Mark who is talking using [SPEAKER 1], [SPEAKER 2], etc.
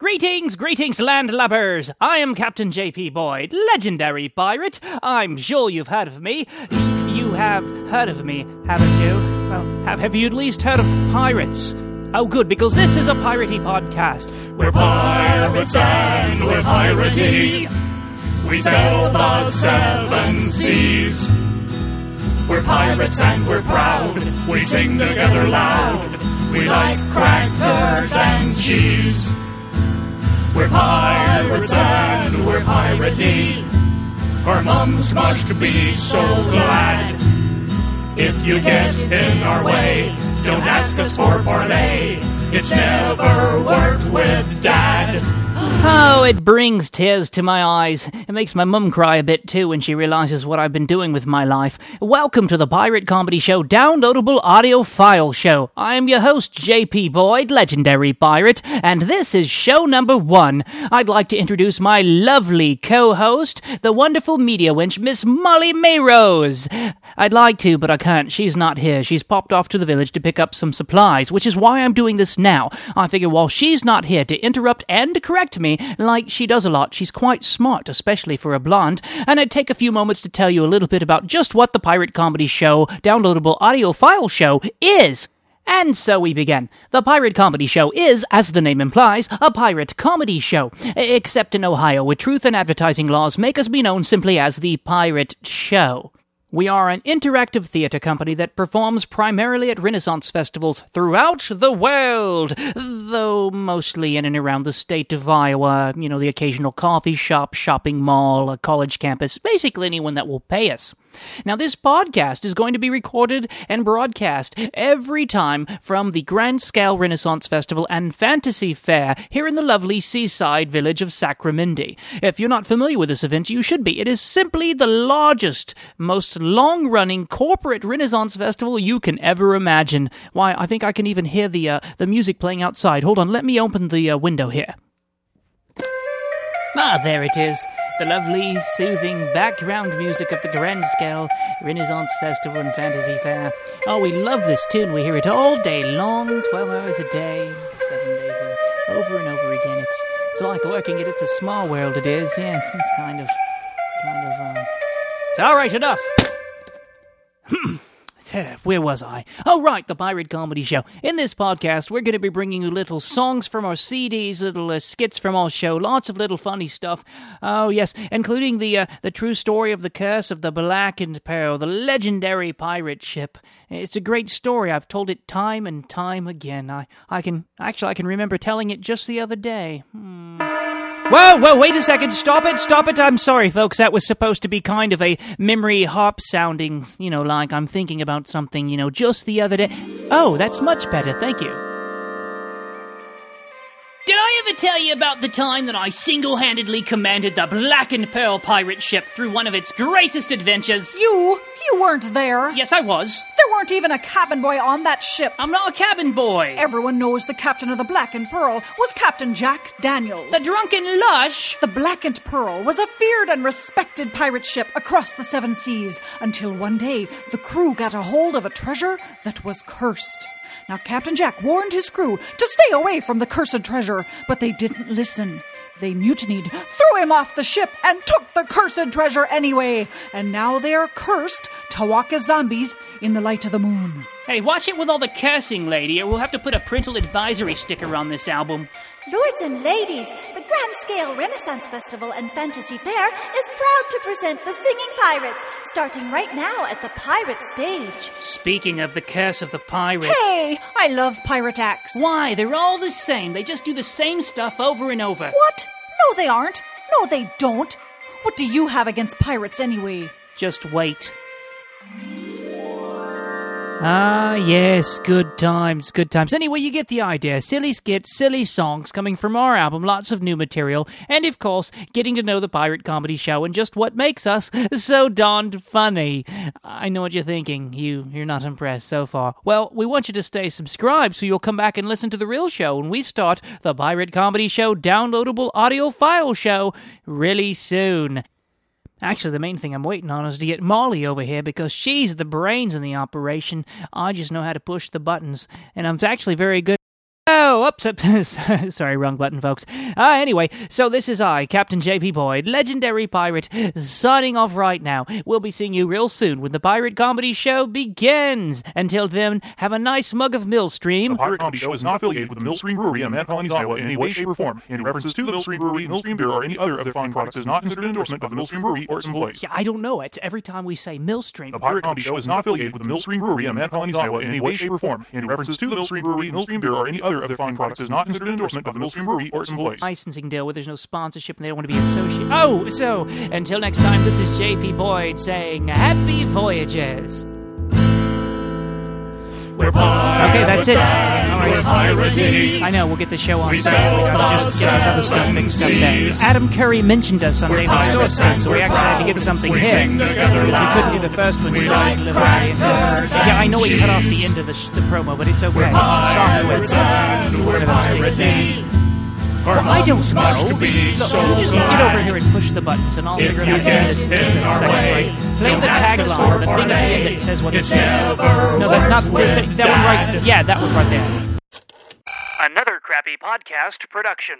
[SPEAKER 1] Greetings, greetings, landlubbers! I am Captain J.P. Boyd, legendary pirate. I'm sure you've heard of me. You have heard of me, haven't you? Well, have, have you at least heard of pirates? Oh, good, because this is a piratey podcast.
[SPEAKER 2] We're pirates and we're piratey. We sail the seven seas. We're pirates and we're proud. We sing together loud. We like crackers and cheese. We're pirates and we're piratey. Our mums must be so glad. If you get in our way, don't ask us for parley. It's never worked with Dad.
[SPEAKER 1] Oh, it brings tears to my eyes. It makes my mum cry a bit too when she realizes what I've been doing with my life. Welcome to the Pirate Comedy Show downloadable audio file show. I am your host, JP Boyd, legendary pirate, and this is show number one. I'd like to introduce my lovely co-host, the wonderful media wench, Miss Molly Mayrose. I'd like to, but I can't. She's not here. She's popped off to the village to pick up some supplies, which is why I'm doing this now. I figure while she's not here to interrupt and correct me, like she does a lot, she's quite smart, especially for a blonde, and I'd take a few moments to tell you a little bit about just what the Pirate Comedy Show downloadable audio file show is. And so we begin. The Pirate Comedy Show is, as the name implies, a pirate comedy show. Except in Ohio, where truth and advertising laws make us be known simply as the Pirate Show. We are an interactive theater company that performs primarily at Renaissance festivals throughout the world, though mostly in and around the state of Iowa, you know, the occasional coffee shop, shopping mall, a college campus, basically anyone that will pay us. Now, this podcast is going to be recorded and broadcast every time from the Grand Scale Renaissance Festival and Fantasy Fair here in the lovely seaside village of Sacramento. If you're not familiar with this event, you should be. It is simply the largest, most long running corporate Renaissance festival you can ever imagine. Why, I think I can even hear the, uh, the music playing outside. Hold on, let me open the uh, window here. Ah, there it is. The lovely, soothing background music of the Grand Scale Renaissance Festival and Fantasy Fair. Oh, we love this tune. We hear it all day long, 12 hours a day, seven days a over and over again. It's it's like working it. It's a small world. It is. Yes, it's kind of, kind of. Uh... It's all right. Enough. Where was I? Oh, right, the Pirate Comedy Show. In this podcast, we're going to be bringing you little songs from our CDs, little uh, skits from our show, lots of little funny stuff. Oh, yes, including the uh, the true story of the curse of the Blackened Pearl, the legendary pirate ship. It's a great story. I've told it time and time again. I, I can actually I can remember telling it just the other day. Hmm. Whoa, whoa, wait a second. Stop it, stop it. I'm sorry, folks. That was supposed to be kind of a memory harp sounding, you know, like I'm thinking about something, you know, just the other day. Oh, that's much better. Thank you. Tell you about the time that I single handedly commanded the Blackened Pearl pirate ship through one of its greatest adventures?
[SPEAKER 3] You? You weren't there.
[SPEAKER 1] Yes, I was.
[SPEAKER 3] There weren't even a cabin boy on that ship.
[SPEAKER 1] I'm not a cabin boy.
[SPEAKER 3] Everyone knows the captain of the Blackened Pearl was Captain Jack Daniels.
[SPEAKER 1] The drunken lush.
[SPEAKER 3] The Blackened Pearl was a feared and respected pirate ship across the seven seas until one day the crew got a hold of a treasure that was cursed. Now, Captain Jack warned his crew to stay away from the cursed treasure, but they didn't listen. They mutinied, threw him off the ship, and took the cursed treasure anyway. And now they are cursed to walk as zombies in the light of the moon.
[SPEAKER 1] Hey, watch it with all the cursing, lady, or we'll have to put a parental advisory sticker on this album.
[SPEAKER 4] Lords and ladies, the Grand Scale Renaissance Festival and Fantasy Fair is proud to present the Singing Pirates, starting right now at the Pirate Stage.
[SPEAKER 1] Speaking of the curse of the pirates.
[SPEAKER 3] Hey, I love pirate acts.
[SPEAKER 1] Why? They're all the same. They just do the same stuff over and over.
[SPEAKER 3] What? No, they aren't. No, they don't. What do you have against pirates anyway?
[SPEAKER 1] Just wait. Ah, yes, good times, good times. Anyway, you get the idea. Silly skits, silly songs coming from our album, lots of new material, and of course, getting to know the Pirate Comedy Show and just what makes us so darned funny. I know what you're thinking. You, you're not impressed so far. Well, we want you to stay subscribed so you'll come back and listen to the real show when we start the Pirate Comedy Show downloadable audio file show really soon. Actually, the main thing I'm waiting on is to get Molly over here because she's the brains in the operation. I just know how to push the buttons, and I'm actually very good. Oh, oops, sorry, wrong button, folks. Uh, anyway, so this is I, Captain J.P. Boyd, legendary pirate, signing off right now. We'll be seeing you real soon when the Pirate Comedy Show begins. Until then, have a nice mug of Millstream.
[SPEAKER 5] The Pirate Comedy Show is not affiliated with the Millstream Brewery in Amana Colonies, Iowa in any way, shape, or form. Any references to the Millstream Brewery, Millstream Beer, or any other of their fine products is not considered an endorsement of the Millstream Brewery or its employees.
[SPEAKER 1] Yeah, I don't know. It's every time we say Millstream.
[SPEAKER 5] The Pirate Comedy Show is not affiliated with the Millstream Brewery in Amana Colonies, Iowa in any way, shape, or form. Any references to the Millstream Brewery, Millstream Beer, or any other of their fine products is not considered an endorsement of the Millstream Brewery or its employees.
[SPEAKER 1] licensing deal where there's no sponsorship and they don't want to be associated. Oh, so until next time, this is JP Boyd saying happy voyages.
[SPEAKER 2] We're pirates
[SPEAKER 1] Okay, that's it.
[SPEAKER 2] and
[SPEAKER 1] All right.
[SPEAKER 2] we're piratey.
[SPEAKER 1] I know, we'll get the show on
[SPEAKER 2] We
[SPEAKER 1] Saturday. I'll
[SPEAKER 2] the
[SPEAKER 1] just get this other stuff
[SPEAKER 2] seven
[SPEAKER 1] mixed up Adam Curry mentioned us on
[SPEAKER 2] We're
[SPEAKER 1] David Sword Time, so we actually had to get something
[SPEAKER 2] We
[SPEAKER 1] here. Because we couldn't do the first one,
[SPEAKER 2] We
[SPEAKER 1] so
[SPEAKER 2] like
[SPEAKER 1] deliver at the Yeah, I know we cut off the end of the, sh- the promo, but it's okay.
[SPEAKER 2] We're
[SPEAKER 1] It's software.
[SPEAKER 2] pirates and we're piratey. Our
[SPEAKER 1] I don't know.
[SPEAKER 2] must be
[SPEAKER 1] Look,
[SPEAKER 2] so
[SPEAKER 1] you just
[SPEAKER 2] glad.
[SPEAKER 1] get over here and push the buttons, and I'll
[SPEAKER 2] If
[SPEAKER 1] figure it
[SPEAKER 2] you
[SPEAKER 1] out in this
[SPEAKER 2] in
[SPEAKER 1] a second,
[SPEAKER 2] way,
[SPEAKER 1] right? Play the tagline,
[SPEAKER 2] for
[SPEAKER 1] the thing at the end that says what it says. No, that, not
[SPEAKER 2] worked
[SPEAKER 1] that, that one right. Yeah, that one right there. Another crappy podcast production.